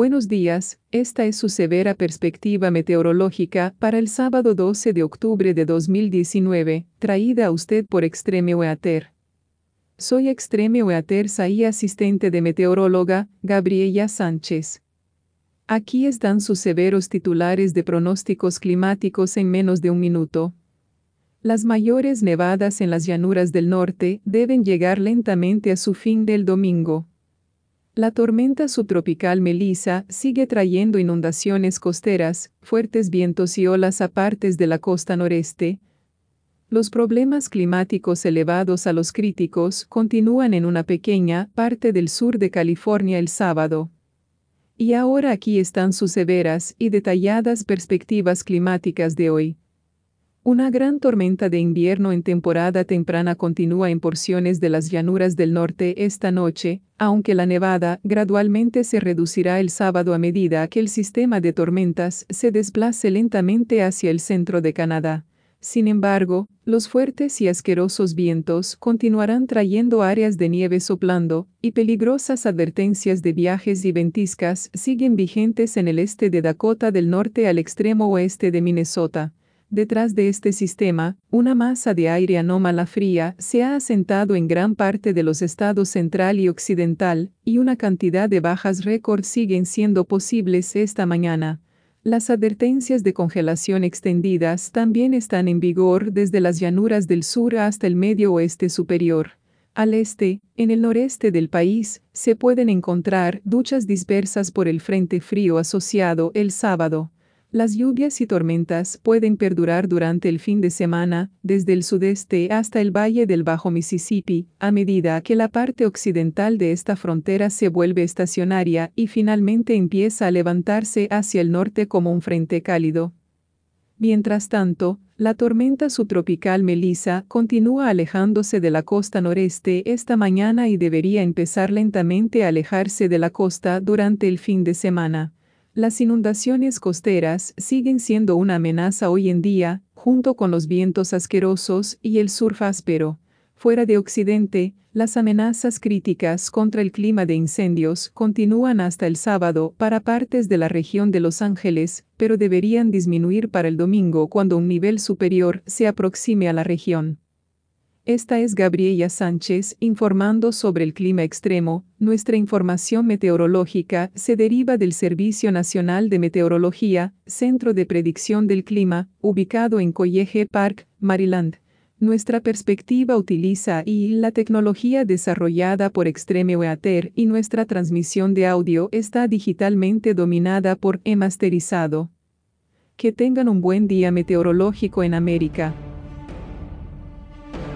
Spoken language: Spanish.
Buenos días, esta es su severa perspectiva meteorológica para el sábado 12 de octubre de 2019, traída a usted por Extreme Weather. Soy Extreme Weather y asistente de meteoróloga, Gabriela Sánchez. Aquí están sus severos titulares de pronósticos climáticos en menos de un minuto. Las mayores nevadas en las llanuras del norte deben llegar lentamente a su fin del domingo. La tormenta subtropical Melissa sigue trayendo inundaciones costeras, fuertes vientos y olas a partes de la costa noreste. Los problemas climáticos elevados a los críticos continúan en una pequeña parte del sur de California el sábado. Y ahora aquí están sus severas y detalladas perspectivas climáticas de hoy. Una gran tormenta de invierno en temporada temprana continúa en porciones de las llanuras del norte esta noche, aunque la nevada gradualmente se reducirá el sábado a medida que el sistema de tormentas se desplace lentamente hacia el centro de Canadá. Sin embargo, los fuertes y asquerosos vientos continuarán trayendo áreas de nieve soplando, y peligrosas advertencias de viajes y ventiscas siguen vigentes en el este de Dakota del norte al extremo oeste de Minnesota. Detrás de este sistema, una masa de aire anómala fría se ha asentado en gran parte de los estados central y occidental, y una cantidad de bajas récord siguen siendo posibles esta mañana. Las advertencias de congelación extendidas también están en vigor desde las llanuras del sur hasta el medio oeste superior. Al este, en el noreste del país, se pueden encontrar duchas dispersas por el frente frío asociado el sábado. Las lluvias y tormentas pueden perdurar durante el fin de semana, desde el sudeste hasta el valle del Bajo Mississippi, a medida que la parte occidental de esta frontera se vuelve estacionaria y finalmente empieza a levantarse hacia el norte como un frente cálido. Mientras tanto, la tormenta subtropical Melissa continúa alejándose de la costa noreste esta mañana y debería empezar lentamente a alejarse de la costa durante el fin de semana. Las inundaciones costeras siguen siendo una amenaza hoy en día, junto con los vientos asquerosos y el surf áspero. Fuera de Occidente, las amenazas críticas contra el clima de incendios continúan hasta el sábado para partes de la región de Los Ángeles, pero deberían disminuir para el domingo cuando un nivel superior se aproxime a la región. Esta es Gabriela Sánchez informando sobre el clima extremo. Nuestra información meteorológica se deriva del Servicio Nacional de Meteorología, Centro de Predicción del Clima, ubicado en College Park, Maryland. Nuestra perspectiva utiliza y la tecnología desarrollada por Extreme Weather y nuestra transmisión de audio está digitalmente dominada por e-masterizado. Que tengan un buen día meteorológico en América.